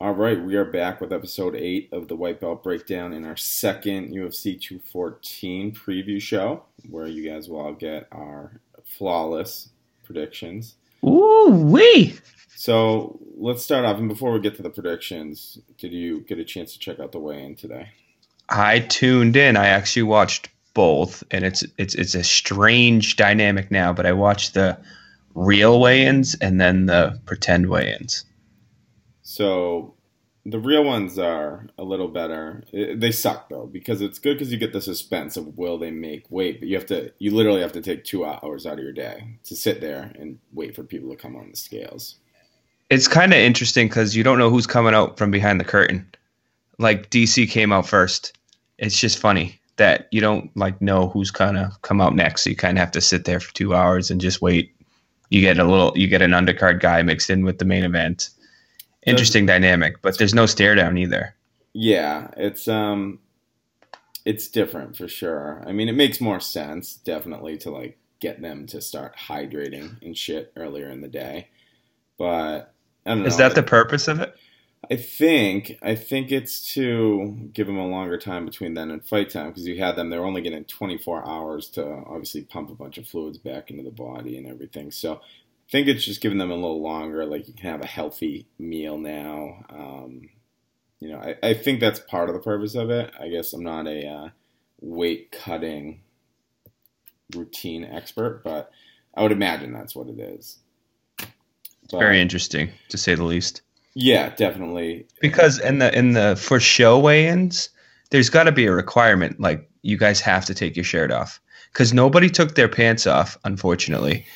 All right, we are back with episode 8 of the White Belt Breakdown in our second UFC 214 preview show, where you guys will all get our flawless predictions. Ooh, wee! So let's start off. And before we get to the predictions, did you get a chance to check out the weigh in today? I tuned in. I actually watched both, and it's it's it's a strange dynamic now. But I watched the real weigh-ins and then the pretend weigh-ins. So the real ones are a little better. They suck though because it's good because you get the suspense of will they make weight, but you have to you literally have to take two hours out of your day to sit there and wait for people to come on the scales. It's kind of interesting because you don't know who's coming out from behind the curtain. Like DC came out first. It's just funny that you don't like know who's gonna come out next. So you kind of have to sit there for two hours and just wait. You get a little, you get an undercard guy mixed in with the main event interesting dynamic, but there's no stare down either. Yeah, it's um it's different for sure. I mean, it makes more sense definitely to like get them to start hydrating and shit earlier in the day. But I don't know. Is that the purpose of it? I think I think it's to give them a longer time between then and fight time because you had them they're only getting 24 hours to obviously pump a bunch of fluids back into the body and everything. So I think it's just giving them a little longer. Like you can have a healthy meal now. Um, you know, I, I, think that's part of the purpose of it. I guess I'm not a uh, weight cutting routine expert, but I would imagine that's what it is. But, very interesting, to say the least. Yeah, definitely. Because in the in the for show weigh-ins, there's got to be a requirement like you guys have to take your shirt off because nobody took their pants off, unfortunately.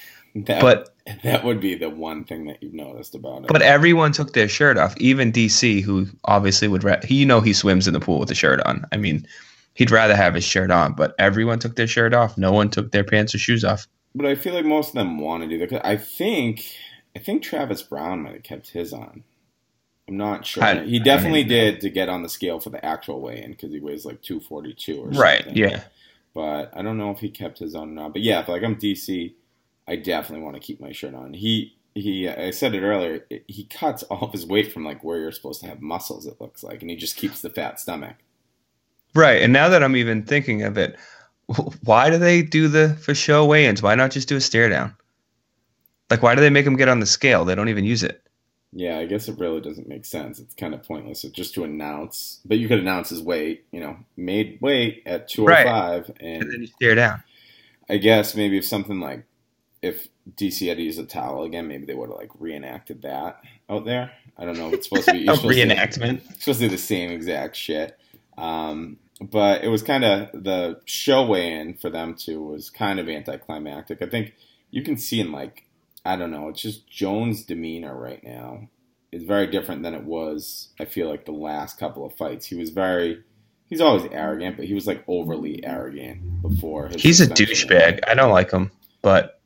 That, but that would be the one thing that you've noticed about it. But everyone took their shirt off, even DC, who obviously would. Ra- he, you know, he swims in the pool with a shirt on. I mean, he'd rather have his shirt on. But everyone took their shirt off. No one took their pants or shoes off. But I feel like most of them want to do that. I think, I think Travis Browne might have kept his on. I'm not sure. I, he definitely did to get on the scale for the actual weigh-in because he weighs like 242 or something. Right. Yeah. But I don't know if he kept his on or not. But yeah, like I'm DC I definitely want to keep my shirt on. He he I said it earlier, he cuts all of his weight from like where you're supposed to have muscles it looks like and he just keeps the fat stomach. Right. And now that I'm even thinking of it, why do they do the for show weigh-ins? Why not just do a stare down? Like why do they make him get on the scale? They don't even use it. Yeah, I guess it really doesn't make sense. It's kind of pointless it's just to announce. But you could announce his weight, you know, made weight at 205 right. and, and then you stare down. I guess maybe if something like if DC had to use a towel again, maybe they would have like reenacted that out there. I don't know. It's supposed to be a reenactment. To, supposed to be the same exact shit. Um, but it was kind of the show weigh-in for them too was kind of anticlimactic. I think you can see in like I don't know. It's just Jones' demeanor right now is very different than it was. I feel like the last couple of fights, he was very. He's always arrogant, but he was like overly arrogant before. he's a douchebag. I don't like him, but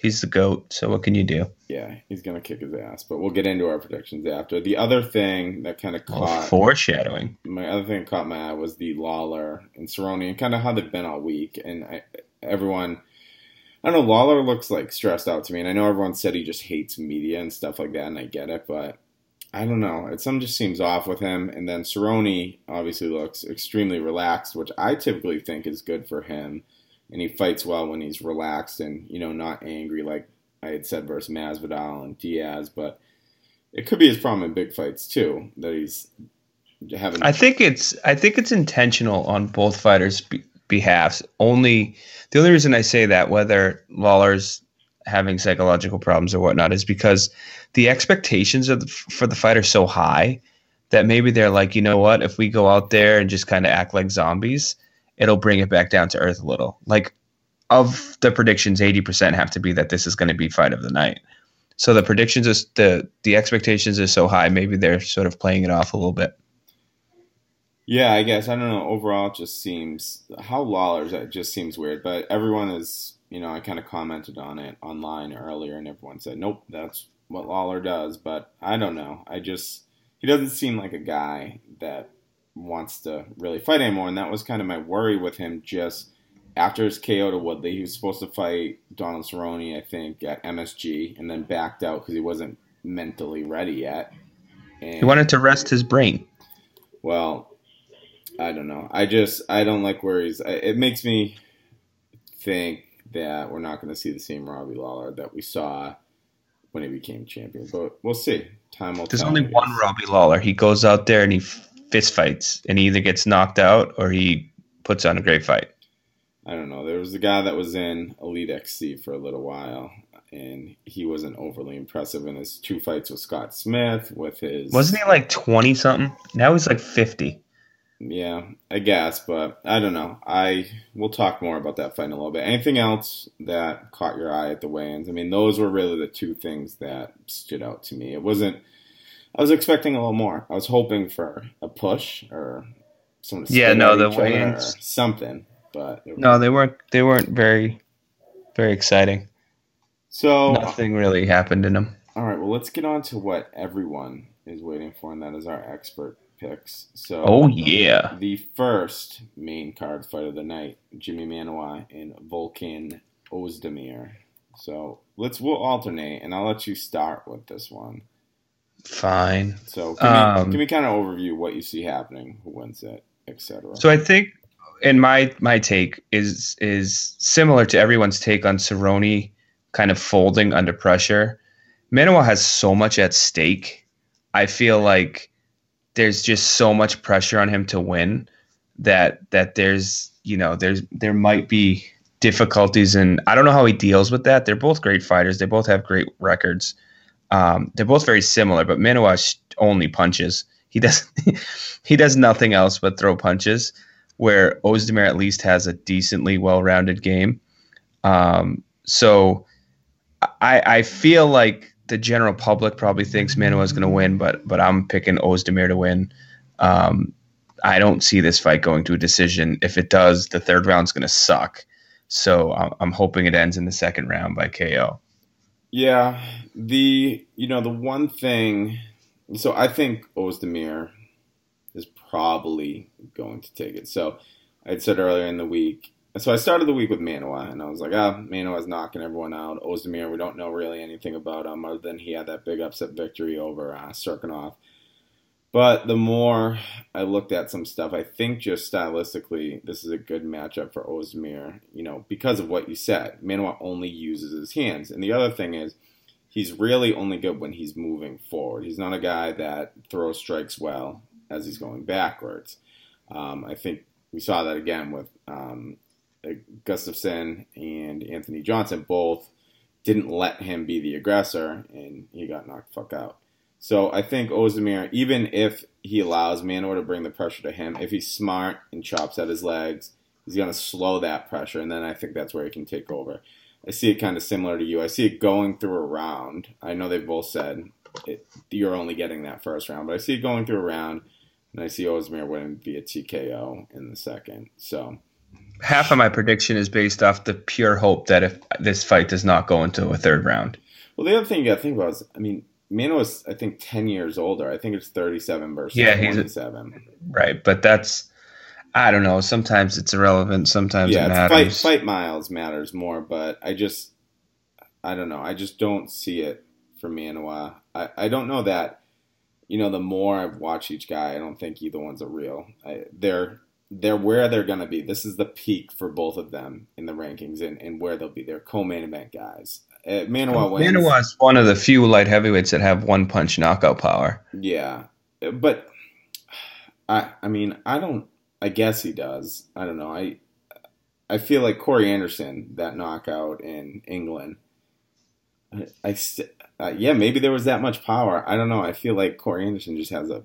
he's the goat. So what can you do? Yeah, he's gonna kick his ass. But we'll get into our predictions after. The other thing that kind of oh, caught oh, foreshadowing. My other thing that caught my eye was the Lawler and Cerrone and kind of how they've been all week. And I, everyone, I don't know. Lawler looks like stressed out to me, and I know everyone said he just hates media and stuff like that, and I get it, but. I don't know. It something just seems off with him. And then Cerrone obviously looks extremely relaxed, which I typically think is good for him and he fights well when he's relaxed and you know not angry like I had said versus Masvidal and Diaz, but it could be his problem in big fights too that he's having. I think it's I think it's intentional on both fighters' be- behalfs. Only the only reason I say that, whether Lawler's having psychological problems or whatnot, is because the expectations of the, for the fight are so high that maybe they're like, you know what, if we go out there and just kind of act like zombies it'll bring it back down to earth a little. Like of the predictions, eighty percent have to be that this is going to be fight of the night. So the predictions is the the expectations are so high. Maybe they're sort of playing it off a little bit. Yeah, I guess I don't know. Overall, it just seems how Lawler's. It just seems weird. But everyone is, you know, I kind of commented on it online earlier, and everyone said, "Nope, that's what Lawler does." But I don't know. I just he doesn't seem like a guy that wants to really fight anymore. And that was kind of my worry with him just after his KO to Woodley. He was supposed to fight Donald Cerrone, I think, at MSG, and then backed out because he wasn't mentally ready yet. And, He wanted to rest his brain. Well, I don't know. I just I don't like where he's. It makes me think that we're not going to see the same Robbie Lawler that we saw when he became champion. But we'll see. Time will There's tell. only one Robbie Lawler. He goes out there and he fist fights, and he either gets knocked out or he puts on a great fight. I don't know. There was a guy that was in Elite XC for a little while, and he wasn't overly impressive in his two fights with Scott Smith. With his Wasn't he like twenty something? Now he's like fifty. Yeah, I guess, but I don't know. I we'll talk more about that fight in a little bit. Anything else that caught your eye at the weigh-ins? I mean, those were really the two things that stood out to me. It wasn't. I was expecting a little more. I was hoping for a push or someone. To Yeah, no, the weigh-ins- something, but No, they weren't. They weren't very, very exciting. So Nothing really happened in them. all right, well, let's get on to what everyone is waiting for, and that is our expert picks. So Oh yeah. The first main card fight of the night, Jimi Manuwa and Volkan Ozdemir. So let's we'll alternate, and I'll let you start with this one. Fine. So can we, Um, can we kind of overview what you see happening, who wins it, etc. So I think, and my my take is is similar to everyone's take on Cerrone kind of folding under pressure. Manuwa has so much at stake. I feel like there's just so much pressure on him to win that that there's you know there's there might be difficulties and I don't know how he deals with that. They're both great fighters. They both have great records. Um, they're both very similar, but Manuwa sh- only punches. He does he does nothing else but throw punches. Where Ozdemir at least has a decently well-rounded game. Um, so I, I feel like the general public probably thinks Manuwa is going to win, but but I'm picking Ozdemir to win. Um, I don't see this fight going to a decision. If it does, the third round's going to suck. So I'm, I'm hoping it ends in the second round by KO. Yeah, the you know the one thing. So I think Ozdemir is probably going to take it. So I said earlier in the week. So I started the week with Manuwa, and I was like, ah, Manuwa's knocking everyone out. Ozdemir, we don't know really anything about him other than he had that big upset victory over uh, Cirkunov. But the more I looked at some stuff, I think just stylistically, this is a good matchup for Ozdemir, you know, because of what you said. Manuwa only uses his hands. And the other thing is, he's really only good when he's moving forward. He's not a guy that throws strikes well as he's going backwards. Um, I think we saw that again with um, Gustafsson and Anthony Johnson. Both didn't let him be the aggressor, and he got knocked fuck out. So I think Ozdemir, even if he allows Manuwa to bring the pressure to him, if he's smart and chops at his legs, he's going to slow that pressure, and then I think that's where he can take over. I see it kind of similar to you. I see it going through a round. I know they've both said it, you're only getting that first round, but I see it going through a round, and I see Ozdemir winning via TKO in the second. So Half of my prediction is based off the pure hope that if this fight does not go into a third round. Well, the other thing you got to think about is, I mean, Manuwa's I think ten years older. I think it's thirty-seven versus Yeah, he's. Right. But that's, I don't know. Sometimes it's irrelevant. Sometimes yeah, it it's fight fight miles matters more, but I just I don't know. I just don't see it for Manuwa. I I don't know that. You know, the more I've watched each guy, I don't think either one's a real. I, they're they're where they're gonna be. This is the peak for both of them in the rankings and, and where they'll be. They're co-main event guys. Uh, Manuwa wins. One of the few light heavyweights that have one punch knockout power. Yeah, but I I mean I don't. I guess he does. I don't know. I I feel like Corey Anderson that knockout in England. I, I st- uh, yeah maybe there was that much power. I don't know. I feel like Corey Anderson just has a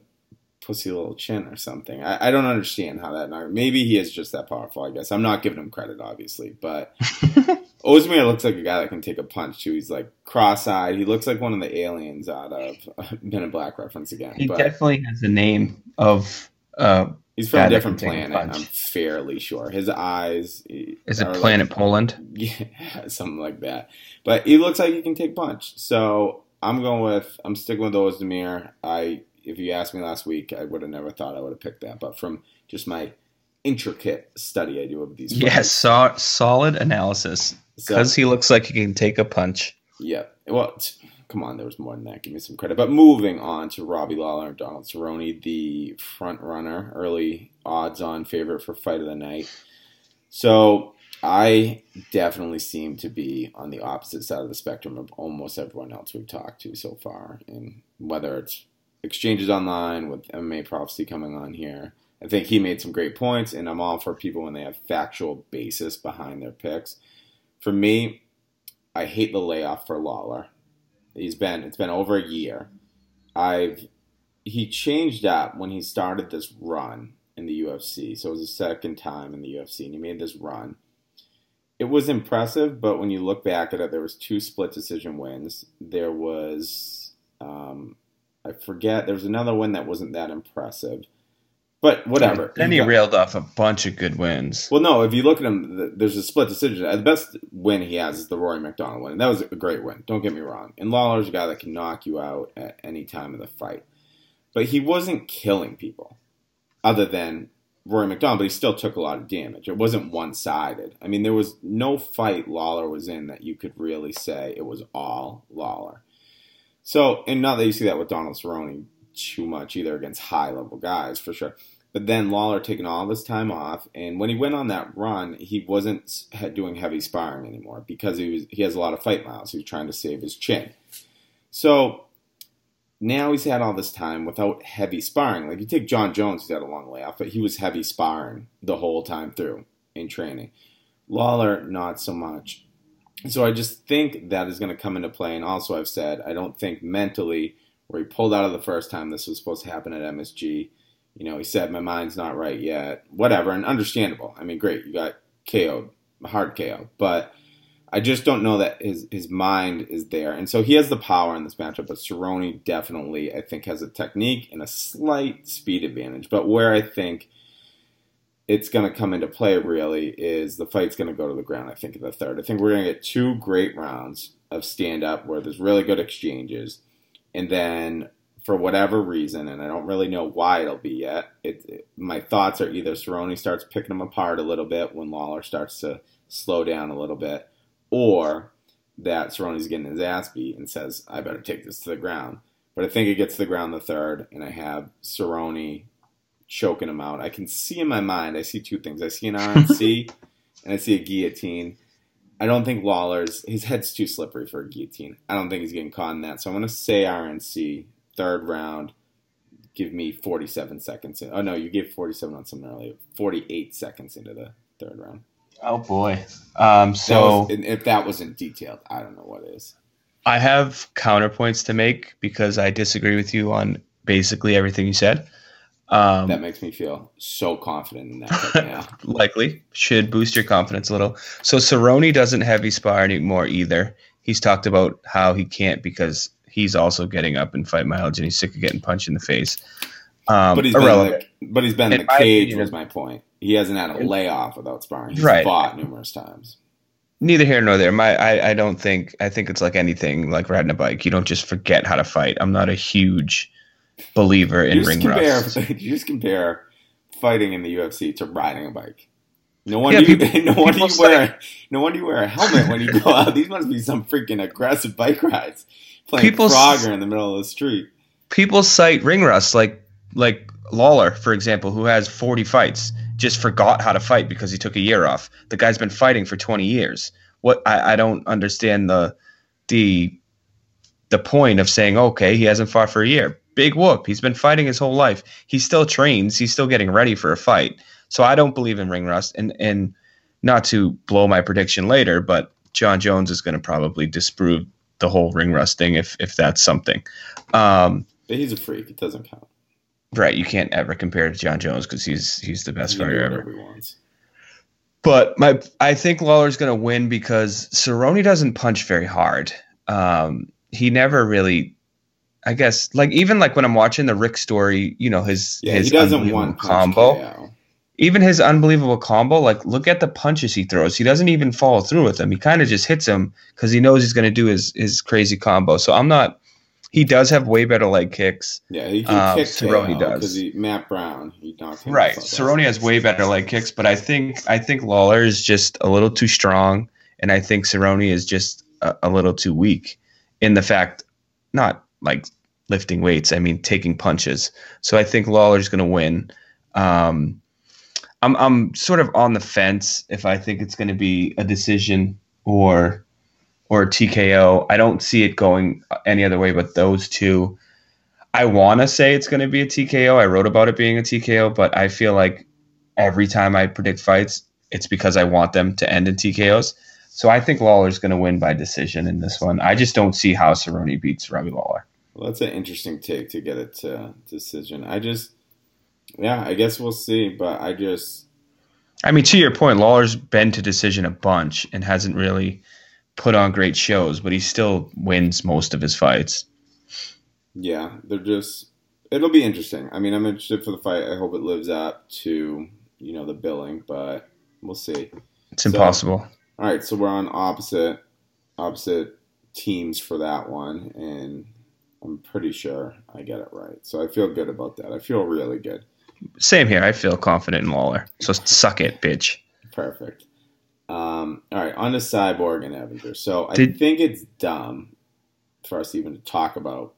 pussy little chin or something. I, I don't understand how that knock. Maybe he is just that powerful. I guess I'm not giving him credit, obviously, but Ozdemir looks like a guy that can take a punch too. He's like cross-eyed. He looks like one of the aliens out of Men in Black reference again. He definitely has the name of. Uh, he's from a different a planet. punch. I'm fairly sure. His eyes. is it are like- Planet Poland? yeah, something like that. But he looks like he can take punch. So I'm going with. I'm sticking with Ozdemir. I. If you asked me last week, I would have never thought I would have picked that. But from just my intricate study I do of these. Yes, fights. so, solid analysis. So- Because he looks like he can take a punch. Yeah. Well, come on, there was more than that. Give me some credit. But moving on to Robbie Lawler and Donald Cerrone, the front runner, early odds on favorite for fight of the night. So I definitely seem to be on the opposite side of the spectrum of almost everyone else we've talked to so far. And whether it's exchanges online with MMA Prophecy coming on here, I think he made some great points, and I'm all for people when they have factual basis behind their picks. For me, I hate the layoff for Lawler. He's been it's been over a year. I've he changed up when he started this run in the UFC. So it was the second time in the UFC, and he made this run. It was impressive, but when you look back at it, there was two split decision wins. There was um, I forget. There was another one that wasn't that impressive. But whatever. Then he, he railed off a bunch of good wins. Well, no, if you look at him, there's a split decision. Uh, the best win he has is the Rory MacDonald win. That was a great win. Don't get me wrong. And Lawler's a guy that can knock you out at any time of the fight. But he wasn't killing people, other than Rory MacDonald. But he still took a lot of damage. It wasn't one sided. I mean, there was no fight Lawler was in that you could really say it was all Lawler. So, and not that you see that with Donald Cerrone too much either against high level guys for sure. But then Lawler taking all this time off, and when he went on that run, he wasn't doing heavy sparring anymore because he was he has a lot of fight miles. He was trying to save his chin. So now he's had all this time without heavy sparring. Like you take Jon Jones, he's had a long layoff, but he was heavy sparring the whole time through in training. Lawler, not so much. So I just think that is going to come into play. And also, I've said I don't think mentally where he pulled out of the first time this was supposed to happen at MSG. You know, he said, My mind's not right yet. Whatever, and understandable. I mean, great, you got KO'd, hard KO. But I just don't know that his, his mind is there. And so he has the power in this matchup, but Cerrone definitely, I think, has a technique and a slight speed advantage. But where I think it's going to come into play really is the fight's going to go to the ground, I think, in the third. I think we're going to get two great rounds of stand up where there's really good exchanges and then for whatever reason, and I don't really know why it'll be yet. It, it, my thoughts are either Cerrone starts picking them apart a little bit when Lawler starts to slow down a little bit, or that Cerrone's getting his ass beat and says, "I better take this to the ground." But I think it gets to the ground the third, and I have Cerrone choking him out. I can see in my mind, I see two things. I see an RNC, and I see a guillotine. I don't think Lawler's his head's too slippery for a guillotine. I don't think he's getting caught in that. So I'm going to say RNC third round. Give me 47 seconds. In, oh no, you gave 47 on something earlier. 48 seconds into the third round. Oh boy. Um, so that was, if that wasn't detailed, I don't know what is. I have counterpoints to make because I disagree with you on basically everything you said. Um, that makes me feel so confident in that. Right likely should boost your confidence a little. So Cerrone doesn't heavy spar anymore either. He's talked about how he can't because he's also getting up and fight mileage and he's sick of getting punched in the face. Um, but he's irrelevant. been, the, but he's been in, in the cage. Opinion, was my point. He hasn't had a layoff without sparring. He's right. fought numerous times. Neither here nor there. My, I, I don't think. I think it's like anything, like riding a bike. You don't just forget how to fight. I'm not a huge believer in ring compare, rust. You just compare fighting in the UFC to riding a bike. No wonder yeah, people, you, no wonder you wear no wonder you wear a helmet when you go out. These must be some freaking aggressive bike rides. Playing people, Frogger in the middle of the street. People cite ring rust like like Lawler, for example, who has 40 fights, just forgot how to fight because he took a year off. The guy's been fighting for 20 years. What I, I don't understand the the the point of saying, okay, he hasn't fought for a year big whoop. He's been fighting his whole life. He still trains. He's still getting ready for a fight. So I don't believe in ring rust. And and not to blow my prediction later, but Jon Jones is going to probably disprove the whole ring rust thing if if that's something. Um, but he's a freak. It doesn't count. Right. You can't ever compare to Jon Jones because he's he's the best fighter ever. But my I think Lawler's going to win because Cerrone doesn't punch very hard. Um, he never really I guess like even like when I'm watching the Rick Story, you know his yeah, his he doesn't want combo. Even his unbelievable combo, like look at the punches he throws. He doesn't even follow through with them. He kind of just hits him because he knows he's going to do his his crazy combo. So I'm not. He does have way better leg kicks. Yeah, he can um, kick Cerrone does because he Matt Brown he knocked him right. Cerrone has way better leg kicks, but I think I think Lawler is just a little too strong, and I think Cerrone is just a, a little too weak in the fact not like lifting weights. I mean taking punches. So I think Lawler's going to win. Um, I'm I'm sort of on the fence if I think it's going to be a decision or or TKO. I don't see it going any other way but those two. I want to say it's going to be a TKO. I wrote about it being a TKO, but I feel like every time I predict fights, it's because I want them to end in TKOs. So I think Lawler's going to win by decision in this one. I just don't see how Cerrone beats Robbie Lawler. Well, that's an interesting take to get it to decision. I just, yeah, I guess we'll see. But I just, I mean, to your point, Lawler's been to decision a bunch and hasn't really put on great shows, but he still wins most of his fights. Yeah, they're just. It'll be interesting. I mean, I'm interested for the fight. I hope it lives up to you know the billing, but we'll see. It's impossible. All right, so we're on opposite opposite teams for that one, and I'm pretty sure I get it right. So I feel good about that. I feel really good. Same here. I feel confident in Lawler. So suck it, bitch. Perfect. Um, all right, on to Cyborg and Evinger. So I Did, think it's dumb for us even to talk about.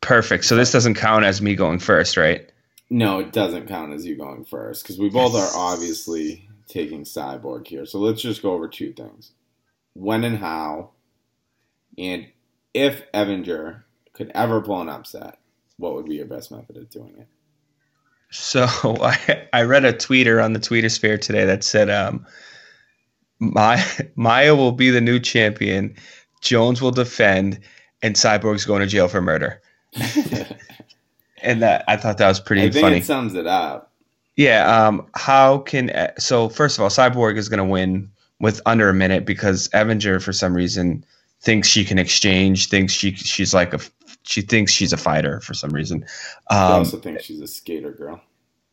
Perfect. So this doesn't count as me going first, right? No, it doesn't count as you going first because we both are obviously taking Cyborg here. So let's just go over two things: when and how, and if Evinger could ever pull an upset, what would be your best method of doing it? So I, I read a tweeter on the Twitter sphere today that said, um, "My Maia will be the new champion, Jones will defend, and Cyborg's going to jail for murder." and that I thought that was pretty I think funny. It sums it up. Yeah. Um. How can so? First of all, Cyborg is going to win with under a minute because Evinger, for some reason, thinks she can exchange. Thinks she she's like a she thinks she's a fighter for some reason. Um, she also thinks she's a skater girl.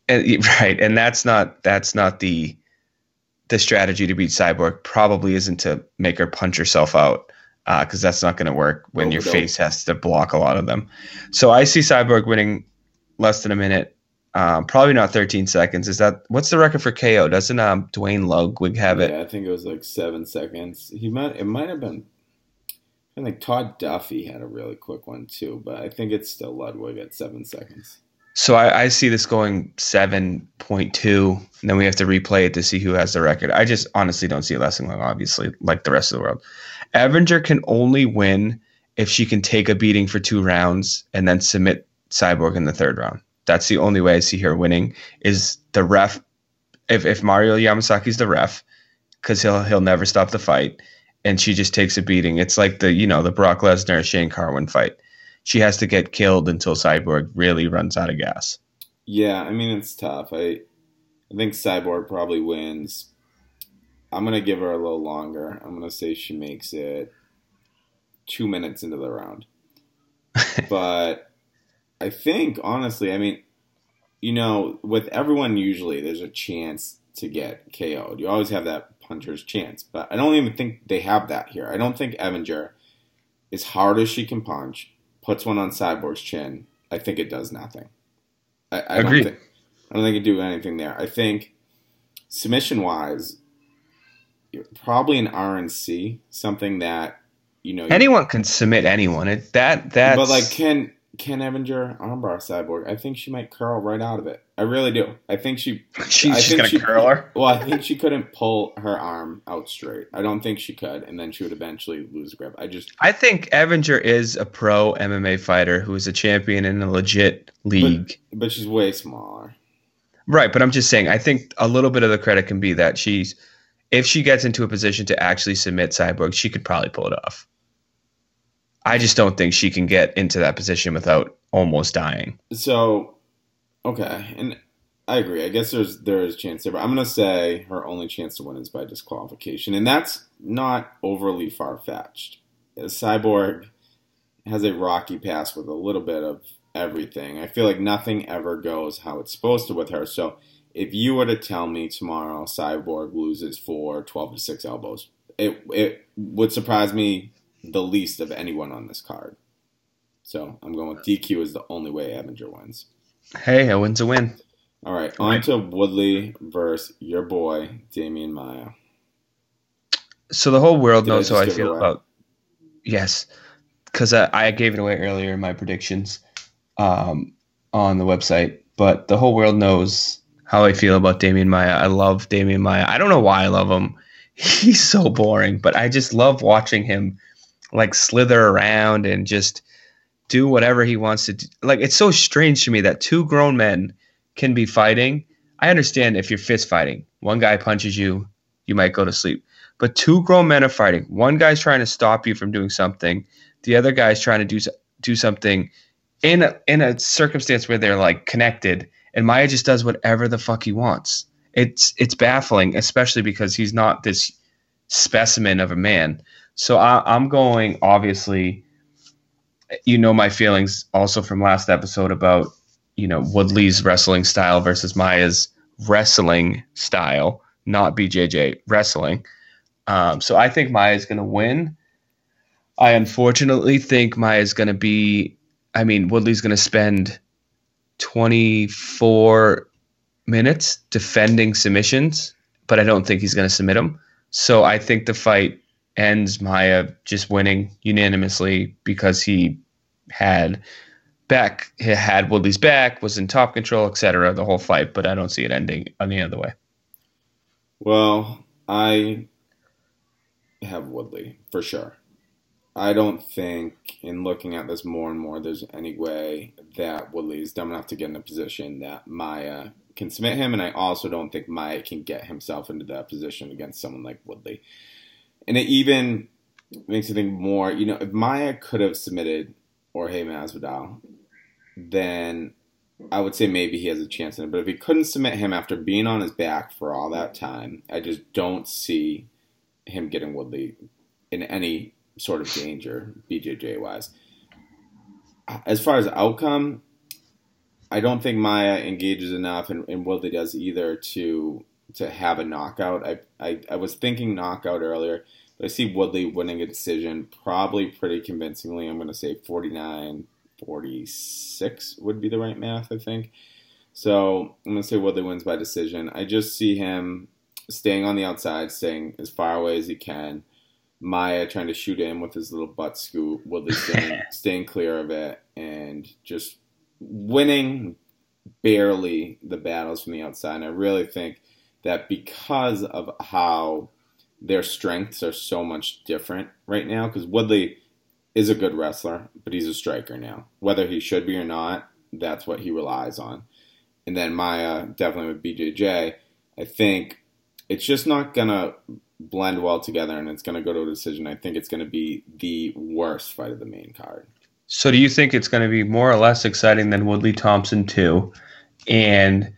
And, right, and that's not that's not the the strategy to beat Cyborg. Probably isn't to make her punch herself out because uh, that's not going to work when your face has to block a lot of them. So I see Cyborg winning less than a minute. Um, probably not 13 seconds. Is that what's the record for KO? Doesn't um, Duane Ludwig have it? Yeah, I think it was like seven seconds. He might. It might have been. I think Todd Duffee had a really quick one too, but I think it's still Ludwig at seven seconds. So I, I see this going seven point two, and then we have to replay it to see who has the record. I just honestly don't see it lasting long. Obviously, like the rest of the world. Evinger can only win if she can take a beating for two rounds and then submit Cyborg in the third round. That's the only way I see her winning. Is the ref? If if Mario Yamasaki's the ref, because he'll he'll never stop the fight, and she just takes a beating. It's like the you know the Brock Lesnar Shane Carwin fight. She has to get killed until Cyborg really runs out of gas. Yeah, I mean it's tough. I I think Cyborg probably wins I'm gonna give her a little longer. I'm gonna say she makes it two minutes into the round. but I think honestly, I mean, you know, with everyone usually there's a chance to get KO'd. You always have that puncher's chance, but I don't even think they have that here. I don't think Evinger, as hard as she can punch, puts one on Cyborg's chin. I think it does nothing. I, I Agreed. don't think I don't think it do anything there. I think submission wise, probably an RNC, something that you know anyone can submit anyone. It, that that. But like, can can Evinger armbar Cyborg? I think she might curl right out of it. I really do. I think she. She's I think gonna she, curl her. Well, I think she couldn't pull her arm out straight. I don't think she could, and then she would eventually lose grip. I just. I think Evinger is a pro MMA fighter who is a champion in a legit league. But, but she's way smaller. Right, but I'm just saying. I think a little bit of the credit can be that she's if she gets into a position to actually submit Cyborg, she could probably pull it off. I just don't think she can get into that position without almost dying. So, okay, and I agree. I guess there's there is chance there, but I'm gonna say her only chance to win is by disqualification, and that's not overly far fetched. Cyborg has a rocky past with a little bit of everything. I feel like nothing ever goes how it's supposed to with her. So if you were to tell me tomorrow Cyborg loses for 12 to 6 elbows, it, it would surprise me the least of anyone on this card. So I'm going with DQ is the only way Evinger wins. Hey, a win's a win. All right, on to Woodley versus your boy, Demian Maia. So the whole world Did knows how I feel about. Yes. because I, I gave it away earlier in my predictions um, on the website, but the whole world knows how I feel about Demian Maia. I love Demian Maia. I don't know why I love him. He's so boring, but I just love watching him like slither around and just do whatever he wants to do. Like it's so strange to me that two grown men can be fighting. I understand if you're fist fighting, one guy punches you, you might go to sleep. But two grown men are fighting. One guy's trying to stop you from doing something. The other guy's trying to do do something in a, in a circumstance where they're like connected, and Maia just does whatever the fuck he wants. It's it's baffling, especially because he's not this specimen of a man. So I, I'm going obviously. You know my feelings also from last episode about you know Woodley's wrestling style versus Maia's wrestling style, not BJJ wrestling. Um, so I think Maia is going to win. I unfortunately think Maia is going to be. I mean, Woodley's going to spend 24 minutes defending submissions, but I don't think he's going to submit him. So I think the fight ends Maia just winning unanimously because he had back he had Woodley's back, was in top control, etc. The whole fight, but I don't see it ending any other way. Well, I have Woodley for sure. I don't think, in looking at this more and more, there's any way that Woodley is dumb enough to get in a position that Maia can submit him, and I also don't think Maia can get himself into that position against someone like Woodley. And it even makes me think more, you know, if Maia could have submitted or Jorge Masvidal, then I would say maybe he has a chance in it. But if he couldn't submit him after being on his back for all that time, I just don't see him getting Woodley in any sort of danger, BJJ wise. As far as outcome, I don't think Maia engages enough, and, and Woodley does either to to have a knockout. I, I, I was thinking knockout earlier, I see Woodley winning a decision probably pretty convincingly. I'm going to say 49 46 would be the right math, I think. So I'm going to say Woodley wins by decision. I just see him staying on the outside, staying as far away as he can. Maia trying to shoot in with his little butt scoop, Woodley staying, staying clear of it, and just winning barely the battles from the outside. And I really think that because of how their strengths are so much different right now, because Woodley is a good wrestler, but he's a striker now. Whether he should be or not, that's what he relies on. And then Maia definitely with BJJ, I think it's just not going to blend well together and it's going to go to a decision. I think it's going to be the worst fight of the main card. So, do you think it's going to be more or less exciting than Woodley Thompson 2? And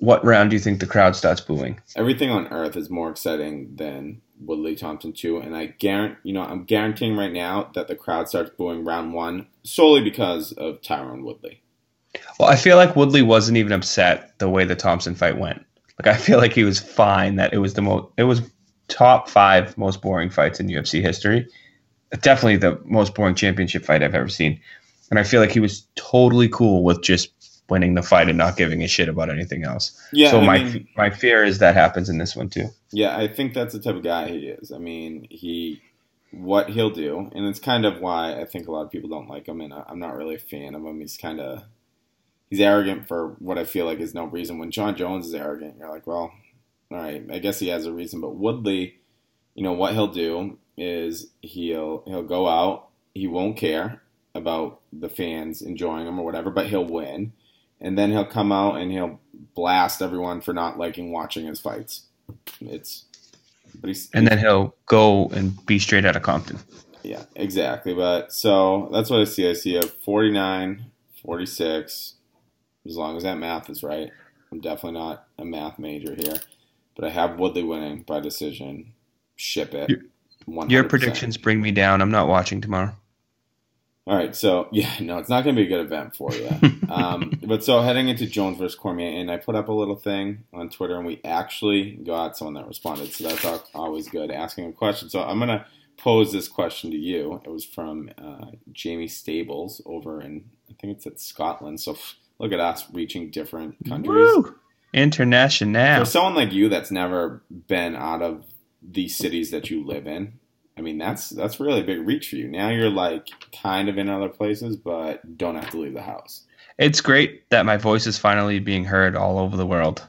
what round do you think the crowd starts booing? Everything on earth is more exciting than Woodley Thompson 2. And I guarantee, you know, I'm guaranteeing right now that the crowd starts booing round one solely because of Tyron Woodley. Well, I feel like Woodley wasn't even upset the way the Thompson fight went. Like I feel like he was fine that it was the most it was top five most boring fights in UFC history. Definitely the most boring championship fight I've ever seen. And I feel like he was totally cool with just winning the fight and not giving a shit about anything else. Yeah. So I my mean, my fear is that happens in this one too. Yeah, I think that's the type of guy he is. I mean, he what he'll do, and it's kind of why I think a lot of people don't like him, and I'm not really a fan of him. He's kind of he's arrogant for what I feel like is no reason. When Jon Jones is arrogant, you're like, well, all right, I guess he has a reason. But Woodley, you know what he'll do is he'll he'll go out, he won't care about the fans enjoying him or whatever, but he'll win, and then he'll come out and he'll blast everyone for not liking watching his fights. It's but he's and then he'll go and be straight out of Compton. Yeah, exactly. But so that's what I see. I see a 49, 46, as long as that math is right. I'm definitely not a math major here, but I have Woodley winning by decision. Ship it. Your, your predictions bring me down. I'm not watching tomorrow. All right, so yeah, no, it's not going to be a good event for you. um, but so heading into Jones versus Cormier, and I put up a little thing on Twitter, and we actually got someone that responded, so that's always good, asking a question. So I'm going to pose this question to you. It was from uh, Jamie Stables over in, I think it's at Scotland. So look at us reaching different countries. Woo! International. For someone like you that's never been out of the cities that you live in, I mean, that's that's really a big reach for you. Now you're like kind of in other places, but don't have to leave the house. It's great that my voice is finally being heard all over the world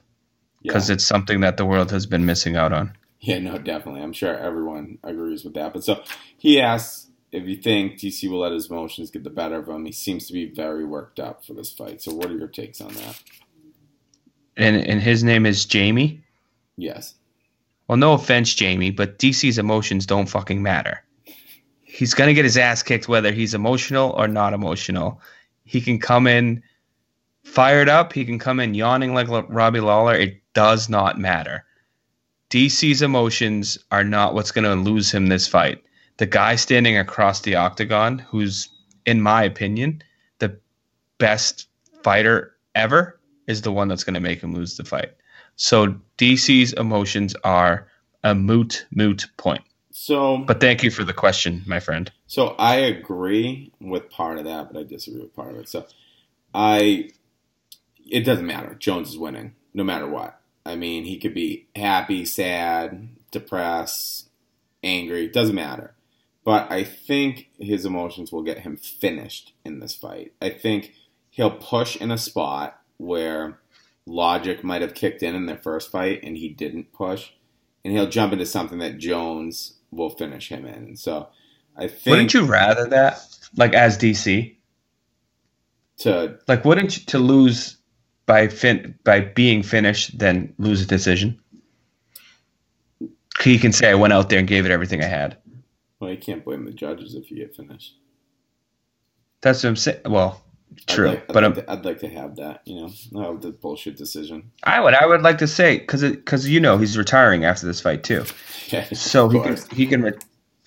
because Yeah. it's something that the world has been missing out on. Yeah, no, definitely. I'm sure everyone agrees with that. But so he asks if you think DC will let his emotions get the better of him. He seems to be very worked up for this fight. So, what are your takes on that? And and his name is Jamie. Yes. Well, no offense, Jamie, but DC's emotions don't fucking matter. He's gonna get his ass kicked whether he's emotional or not emotional. He can come in fired up. He can come in yawning like Robbie Lawler. It does not matter. DC's emotions are not what's going to lose him this fight. The guy standing across the octagon, who's, in my opinion, the best fighter ever, is the one that's going to make him lose the fight. So DC's emotions are a moot, moot point. So, But thank you for the question, my friend. so I agree with part of that, but I disagree with part of it. So, I, it doesn't matter. Jones is winning no matter what. I mean, he could be happy, sad, depressed, angry. Doesn't matter. But I think his emotions will get him finished in this fight. I think he'll push in a spot where logic might have kicked in in their first fight and he didn't push, and he'll jump into something that Jones will finish him in. So I think Wouldn't you rather that, like as DC? to Like, wouldn't you to lose by fin by being finished than lose a decision? He can say, "I went out there and gave it everything I had." well, you can't blame the judges if you get finished. That's what I'm saying. Well, true, I'd like, I'd but like to, I'd like to have that. You know, the bullshit decision. I would I would like to say because because you know he's retiring after this fight too, Yeah, so he can he can re-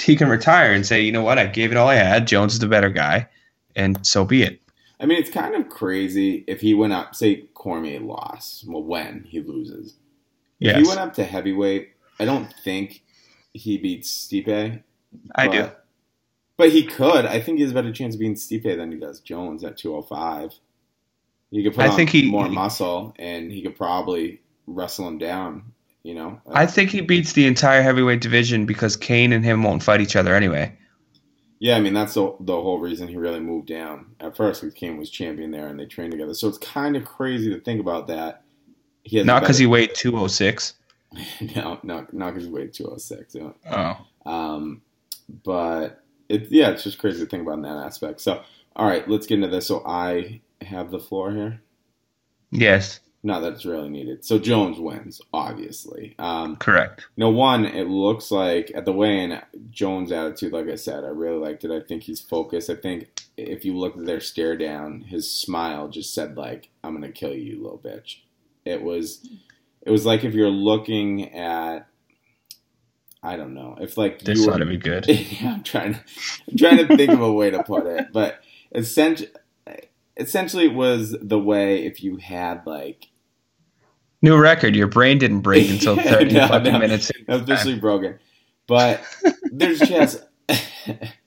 he can retire and say, you know what, I gave it all I had. Jones is the better guy, and so be it. I mean, it's kind of crazy if he went up. Say Cormier lost. Well, when he loses, if he went up to heavyweight, I don't think he beats Stipe. I do. But he could. I think he has a better chance of beating Stipe than he does Jones at 205. He could put I on think he- more he- muscle, and he could probably wrestle him down. You know, Uh, I think he beats the entire heavyweight division because Cain and him won't fight each other anyway. Yeah, I mean that's the, the whole reason he really moved down. At first, because Cain was champion there and they trained together, so it's kind of crazy to think about that. He has Not because he weighed 206. no, no, not because he weighed two hundred six. Oh. Um, but it, yeah, it's just crazy to think about in that aspect. So, all right, let's get into this. So I have the floor here. Yes, Not that it's really needed. So Jones wins, obviously. Um, correct. you know, one, it looks like at the weigh-in, Jones' attitude, like I said, I really liked it. I think he's focused. I think if you look at their stare down, his smile just said like, "I'm gonna kill you, you little bitch." It was, it was like if you're looking at, I don't know, if like This ought to be good. yeah, I'm trying to, I'm trying to think of a way to put it, but essentially, essentially, it was the way if you had like New record. Your brain didn't break until Yeah, 30 no, fucking no. minutes. officially broken. But there's just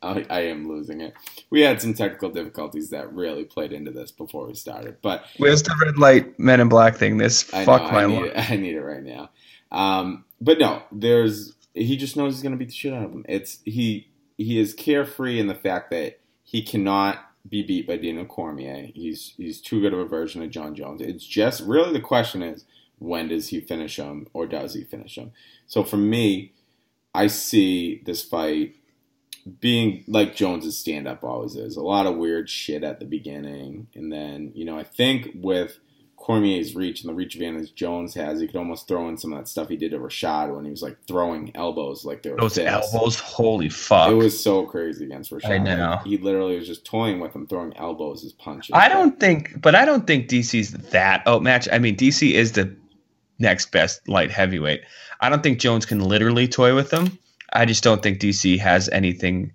I, I am losing it. We had some technical difficulties that really played into this before we started, but Where's the red light Men in Black thing? This I fuck know, my I need, life. it, I need it right now. Um, but no, there's he just knows he's gonna beat the shit out of him. It's he he is carefree in the fact that he cannot be beat by Dino Cormier. He's he's too good of a version of Jon Jones. It's just really the question is when does he finish him or does he finish him? So for me, I see this fight being like Jones's stand up always is. A lot of weird shit at the beginning. And then, you know, I think with Cormier's reach and the reach advantage Jones has, he could almost throw in some of that stuff he did to Rashad when he was like throwing elbows like they were Those elbows, holy fuck. It was so crazy against Rashad. I know. Like, he literally was just toying with him, throwing elbows as punches. I don't think, but I don't think DC's that outmatched. I mean, DC is the next best light heavyweight. I don't think Jones can literally toy with them. I just don't think DC has anything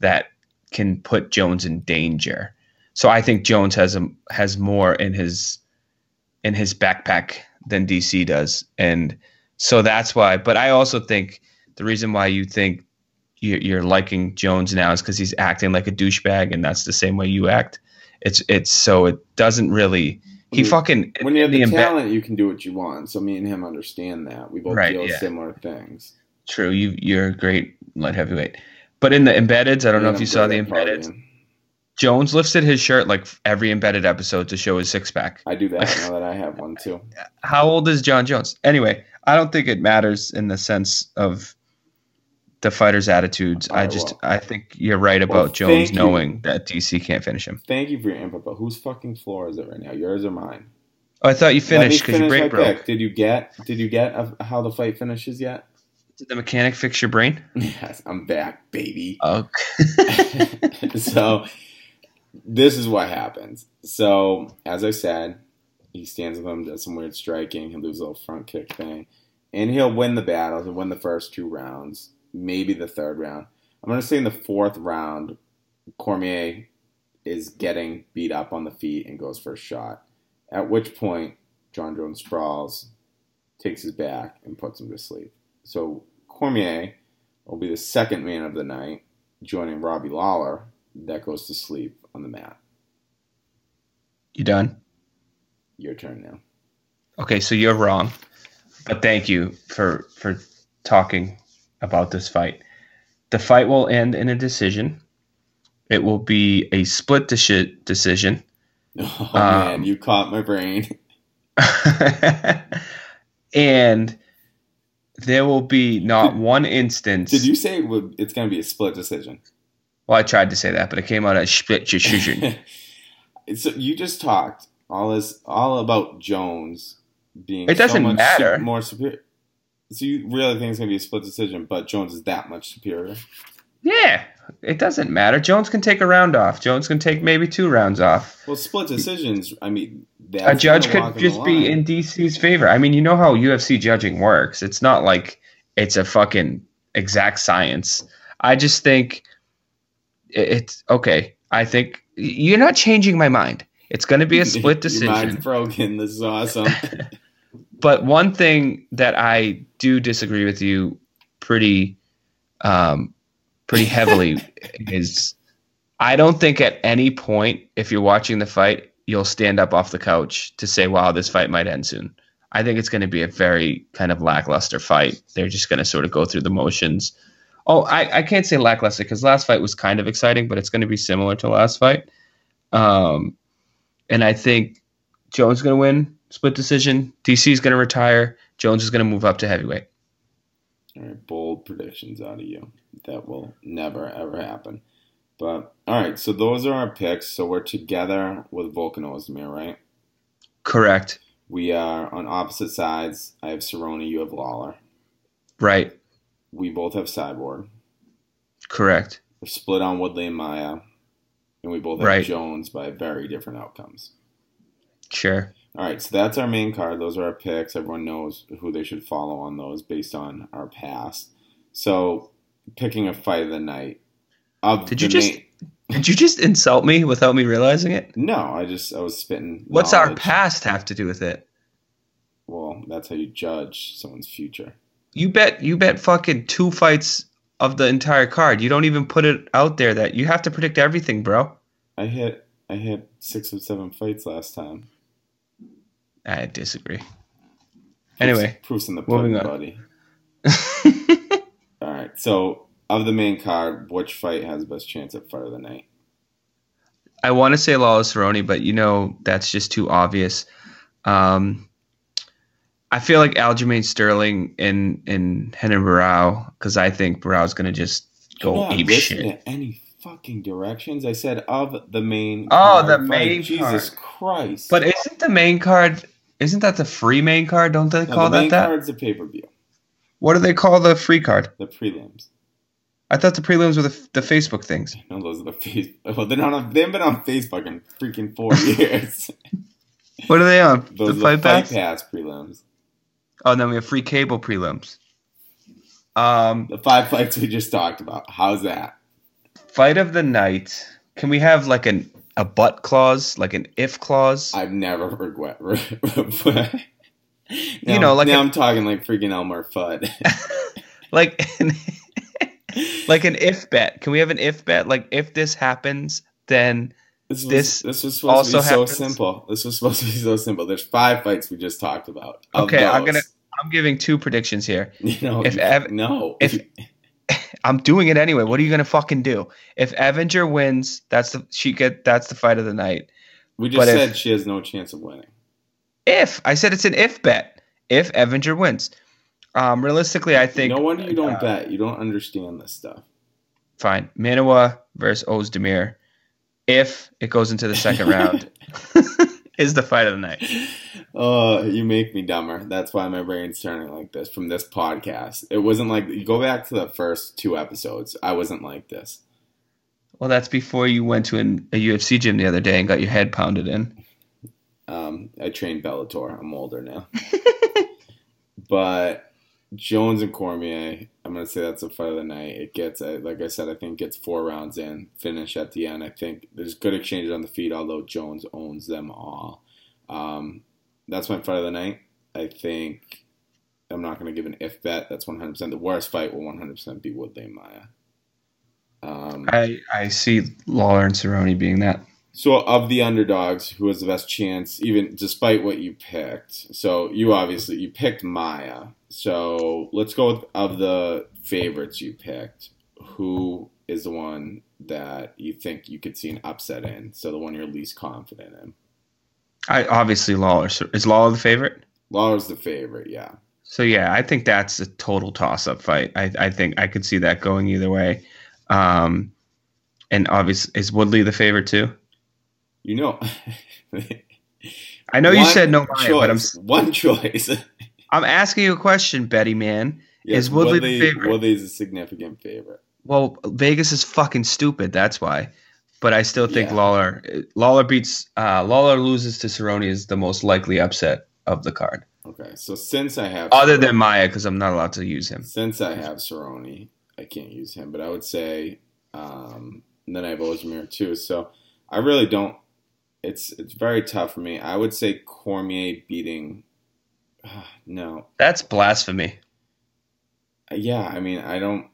that can put Jones in danger. So I think Jones has a, has more in his in his backpack than DC does, and so that's why. But I also think the reason why you think you- you're liking Jones now is because he's acting like a douchebag, and that's the same way you act. It's it's so it doesn't really. He you- fucking When you have the embe- talent, you can do what you want. So me and him understand that. We both Right, deal with yeah. similar things. True, you you're a great light heavyweight. But in the embeddeds, I don't know if you saw the embeddeds. Jones lifted his shirt like every embedded episode to show his six pack. I do that now that I have one too. How old is Jon Jones? Anyway, I don't think it matters in the sense of the fighters' attitudes. I just well. I think you're right about Well, Jones thank you. knowing that DC can't finish him. Thank you for your input, but whose fucking floor is it right now? Yours or mine? Oh, I thought you finished because your finish brain my broke. Did you get? Did you get of how the fight finishes yet? Did the mechanic fix your brain? Yes, I'm back, baby. Oh, so this is what happens. So as I said, he stands with him, does some weird striking, he'll lose a little front kick thing, and he'll win the battle. He'll win the first two rounds, maybe the third round. I'm gonna say in the fourth round, Cormier is getting beat up on the feet and goes for a shot. At which point, Jon Jones sprawls, takes his back, and puts him to sleep. So Cormier will be the second man of the night, joining Robbie Lawler, that goes to sleep on the mat. you done? Your turn now. Okay, so you're wrong, but thank you for for talking about this fight. The fight will end in a decision. It will be a split deci- decision. Oh Um, man, you caught my brain. and there will be not one instance. Did you say it would, it's going to be a split decision? Well, I tried to say that, but it came out as split decision. so you just talked all this all about Jones being It doesn't so much matter. su- more superior. So you really think it's going to be a split decision, but Jones is that much superior? yeah, it doesn't matter. Jones can take a round off. Jones can take maybe two rounds off. Well, split decisions. I mean, a judge could just be in DC's favor. I mean, you know how UFC judging works. It's not like it's a fucking exact science. I just think it's okay. I think you're not changing my mind. It's going to be a split decision. broken. This is awesome. But one thing that I do disagree with you pretty um, pretty heavily is I don't think at any point if you're watching the fight you'll stand up off the couch to say wow this fight might end soon. I think it's going to be a very kind of lackluster fight. They're just going to sort of go through the motions. Oh, I, I can't say lackluster because last fight was kind of exciting, but it's going to be similar to last fight. Um, and I think Jones is going to win split decision. DC is going to retire. Jones is going to move up to heavyweight. All right, bold predictions out of you. That will never ever happen. But all right, so those are our picks. So we're together with Volkan Ozdemir, right? Correct. We are on opposite sides. I have Cerrone, you have Lawler. Right. We both have Cyborg. Correct. We're split on Woodley and Maia, and we both have Right. Jones by very different outcomes. Sure. All right, so that's our main card. Those are our picks. Everyone knows who they should follow on those based on our past. So, picking a fight of the night. Of Did the you just- main- Did you just insult me without me realizing it? No, I just I was spitting. What's our past have to do with it? Well, that's how you judge someone's future. You bet you bet fucking two fights of the entire card. You don't even put it out there that you have to predict everything, bro. I hit I hit six or seven fights last time. I disagree. Proofs- Anyway, proofs in the pudding, buddy. All right, so of the main card, which fight has the best chance at fight of the night? I want to say Lawless Cerrone, but you know that's just too obvious. Um, I feel like Aljamain Sterling and in Renan Barao because I think Barao's going to just go ape shit. any fucking directions. I said of the main. Oh, card the fight. main Jesus Christ! But isn't the main card? Isn't that the free main card? Don't they no, call the main that that? card's the pay per view, What do they call the free card? the prelims. I thought the prelims were the, the Facebook things. No, those are the face. Well, they're not. On, they haven't been on Facebook in freaking four years. What are they on? those the are fight the fight pass? pass prelims. Oh, and then we have free cable prelims. Um, The five fights we just talked about. How's that? fight of the night. Can we have like an a butt clause, like an if clause? I've never regret. You know, like now I'm talking like freaking Elmer Fudd. like an, like an if bet. Can we have an if bet? Like if this happens, then This was, This this was supposed also to be so happens- simple. This was supposed to be so simple. There's five fights we just talked about. Okay, I'm gonna- I'm giving two predictions here. No, If Ev- no, if- I'm doing it anyway. What are you gonna fucking do? If Evinger wins, that's the she get that's the fight of the night. we just but if- said she has no chance of winning. If I said it's an if bet. If Evinger wins, um, realistically, I think no wonder you don't uh, bet. You don't understand this stuff. fine. Manuwa versus Ozdemir. If it goes into the second round, is the fight of the night. Oh, you make me dumber. That's why my brain's turning like this from this podcast. It wasn't like you go back to the first two episodes. I wasn't like this. Well, that's before you went to an, a UFC gym the other day and got your head pounded in. Um, I trained Bellator. I'm older now. but Jones and Cormier, I'm gonna say that's the fight of the night. It gets, like I said, I think gets four rounds in, finish at the end. I think there's good exchanges on the feet, although Jones owns them all. Um, that's my fight of the night. I think I'm not gonna give an if bet. That's 100. percent The worst fight will 100 percent be Woodley Maia. Um, I, I see Lawler and Cerrone being that. So, of the underdogs, who has the best chance, even despite what you picked? So, you obviously you picked Maia. So, let's go with of the favorites you picked. Who is the one that you think you could see an upset in? So, the one you're least confident in. I obviously Lawler is Lawler the favorite. Lawler's the favorite, yeah. So yeah, I think that's a total toss-up fight. I, I think I could see that going either way. Um, and obviously, is Woodley the favorite too? You know, I know you said no, Maia, but I'm choice, one choice. I'm asking you a question, Betty man. Yes, Is Woodley the favorite? Woodley's a significant favorite. Well, Vegas is fucking stupid. That's why. But I still think Yeah. Lawler Lawler beats uh, Lawler loses to Cerrone is the most likely upset of the card, Okay, so since I have other than Maia because I'm not allowed to use him. Since I have Cerrone, I can't use him, but I would say, um, and then I have Ozdemir too. So I really don't. It's it's very tough for me. I would say Cormier beating. Ah, no, That's blasphemy. Uh, yeah. I mean, I don't.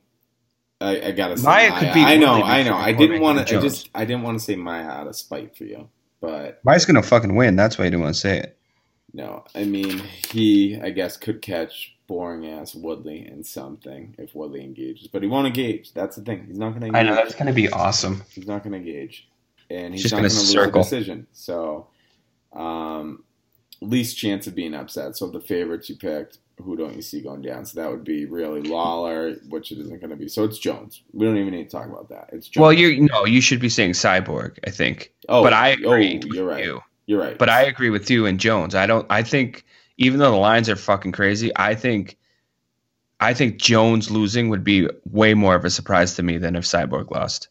I, I gotta say Maia Maia. could beat I know, I know. I didn't want to. I just I didn't want to say Maia out of spite for you, but Maia's gonna fucking win. That's why you didn't want to say it. no. I mean, he I guess could catch boring ass Woodley in something if Woodley engages, but he won't engage. That's the thing. He's not gonna. Engage. I know that's gonna be awesome. He's not going to engage, and he's Just not going lose circle. a decision. So, um, least chance of being upset. So the favorites you picked, who don't you see going down? So that would be really Lawler, which it isn't going to be. So it's Jones. We don't even need to talk about that. It's Jones. Well, you no, you should be saying Cyborg. I think, oh, but I agree. Oh, you're right. You. You're right. But I agree with you and Jones. I don't. I think even though the lines are fucking crazy, I think, I think Jones losing would be way more of a surprise to me than if Cyborg lost.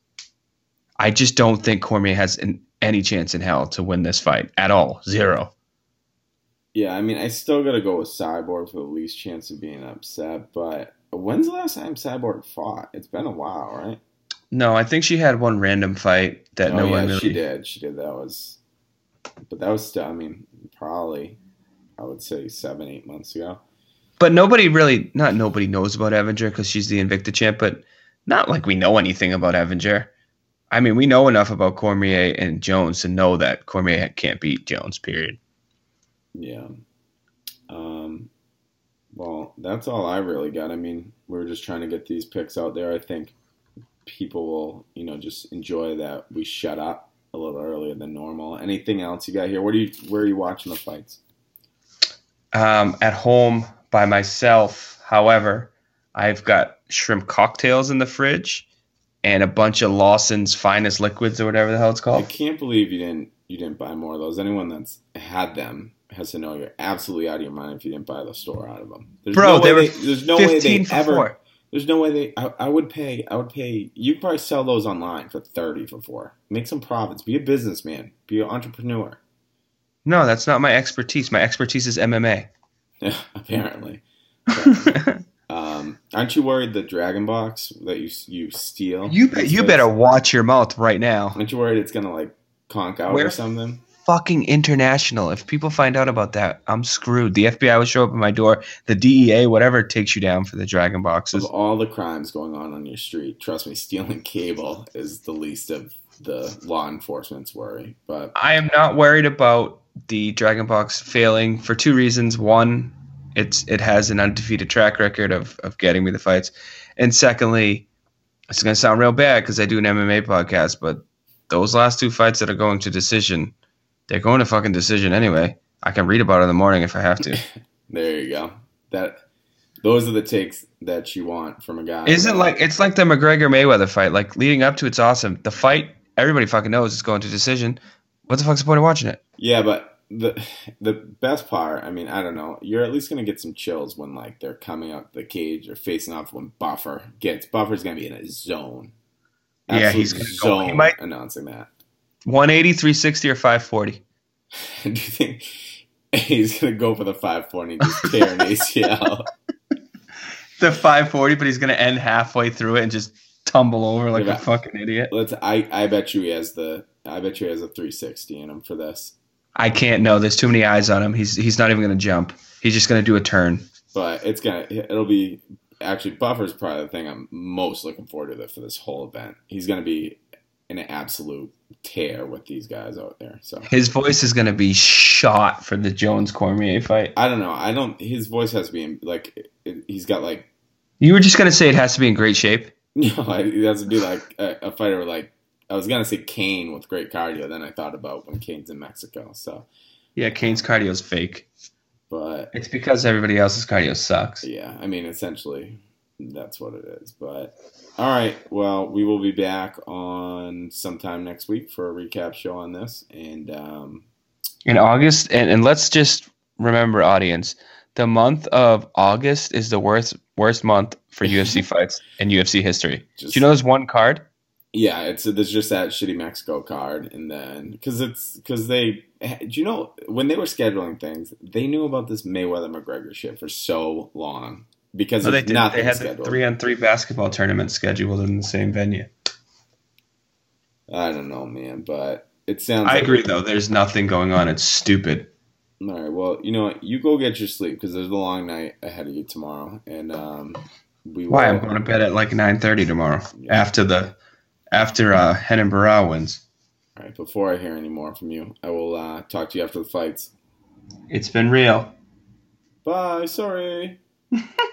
I just don't think Cormier has an, any chance in hell to win this fight at all. Zero. yeah, I mean, I still got to go with Cyborg for the least chance of being upset. But when's the last time Cyborg fought? It's been a while, right? No, I think she had one random fight that oh no yeah, one really. she did. She did. That was, but that was still. I mean, probably, I would say seven, eight months ago. But nobody really, not nobody knows about Evinger because she's the Invicta champ, but not like we know anything about Evinger. I mean, we know enough about Cormier and Jones to know that Cormier can't beat Jones, period. Yeah. Um. Well, that's all I really got. I mean, we're just trying to get these picks out there. I think people will, you know, just enjoy that we shut up a little earlier than normal. Anything else you got here? What are you? Where are you watching the fights? Um, at home by myself, however, I've got shrimp cocktails in the fridge and a bunch of Lawson's finest liquids or whatever the hell it's called. I can't believe you didn't you didn't buy more of those. Anyone that's had them has to know you're absolutely out of your mind if you didn't buy the store out of them. There's Bro, no they were there's no way they for ever. four. There's no way they. I, I would pay. I would pay. You could probably sell those online for thirty for four. Make some profits. Be a businessman. Be an entrepreneur. No, that's not my expertise. My expertise is MMA. Apparently. Aren't you worried the Dragon Box that you you steal? You be- you better watch your mouth right now. Aren't you worried it's gonna like conk out or something? Fucking international. If people find out about that, I'm screwed. The FBI will show up at my door. The DEA, whatever, takes you down for the dragon boxes. Of all the crimes going on on your street, trust me, stealing cable is the least of the law enforcement's worry. But I am not worried about the dragon box failing for two reasons. One, It's it has an undefeated track record of of getting me the fights. And secondly, it's gonna sound real bad because I do an MMA podcast, but those last two fights that are going to decision, they're going to fucking decision anyway. I can read about it in the morning if I have to. There you go. That those are the takes that you want from a guy. Isn't like it's like the McGregor Mayweather fight. Like leading up to it's awesome. The fight, everybody fucking knows it's going to decision. What the fuck's the point of watching it? Yeah, but the the best part, I mean, I don't know. You're at least gonna get some chills when like they're coming up the cage or facing off when Buffer gets Buffer's gonna be in a zone. Yeah, he's gonna go- he zone might- announcing that. 180, 360, or 540. Do you think he's gonna go for the five forty and just tear an ACL? The 540, but he's gonna end halfway through it and just tumble over like Yeah. a fucking idiot. Let's. I I bet you he has the. I bet you he has a three sixty in him for this. I can't know. There's too many eyes on him. He's he's not even gonna jump. He's just gonna do a turn. But it's gonna. It'll be actually Buffer's probably the thing I'm most looking forward to for this whole event. He's gonna be an absolute tear with these guys out there. So His voice is gonna be shot for the Jones Cormier fight. I don't know. I don't. His voice has to be in, like. It, he's got like. You were just gonna say it has to be in great shape. No, it has to be like a, a fighter like. I was gonna say Cain with great cardio. Then I thought about when Cain's in Mexico. So, Yeah, Cain's cardio's fake. but It's because everybody else's cardio sucks. Yeah, I mean, essentially, that's what it is. But all right, well, we will be back on sometime next week for a recap show on this. And um, In August, and, and let's just remember, audience, the month of August is the worst worst month for UFC fights in UFC history. just Do you know there's one card? Yeah, it's there's just that shitty Mexico card, and then because it's because they do you know when they were scheduling things, they knew about this Mayweather McGregor shit for so long because Oh, they did. They had the three on three basketball tournament scheduled in the same venue. I don't know, man, but it sounds. I like- agree, though. There's nothing going on. It's stupid. All right. Well, you know what? You go get your sleep because there's a long night ahead of you tomorrow, and um, we will. Why? I'm going to bed at like 9:30 tomorrow Yeah. after the after uh, Renan Barao wins. All right. Before I hear any more from you, I will uh, talk to you after the fights. It's been real. Bye. Sorry.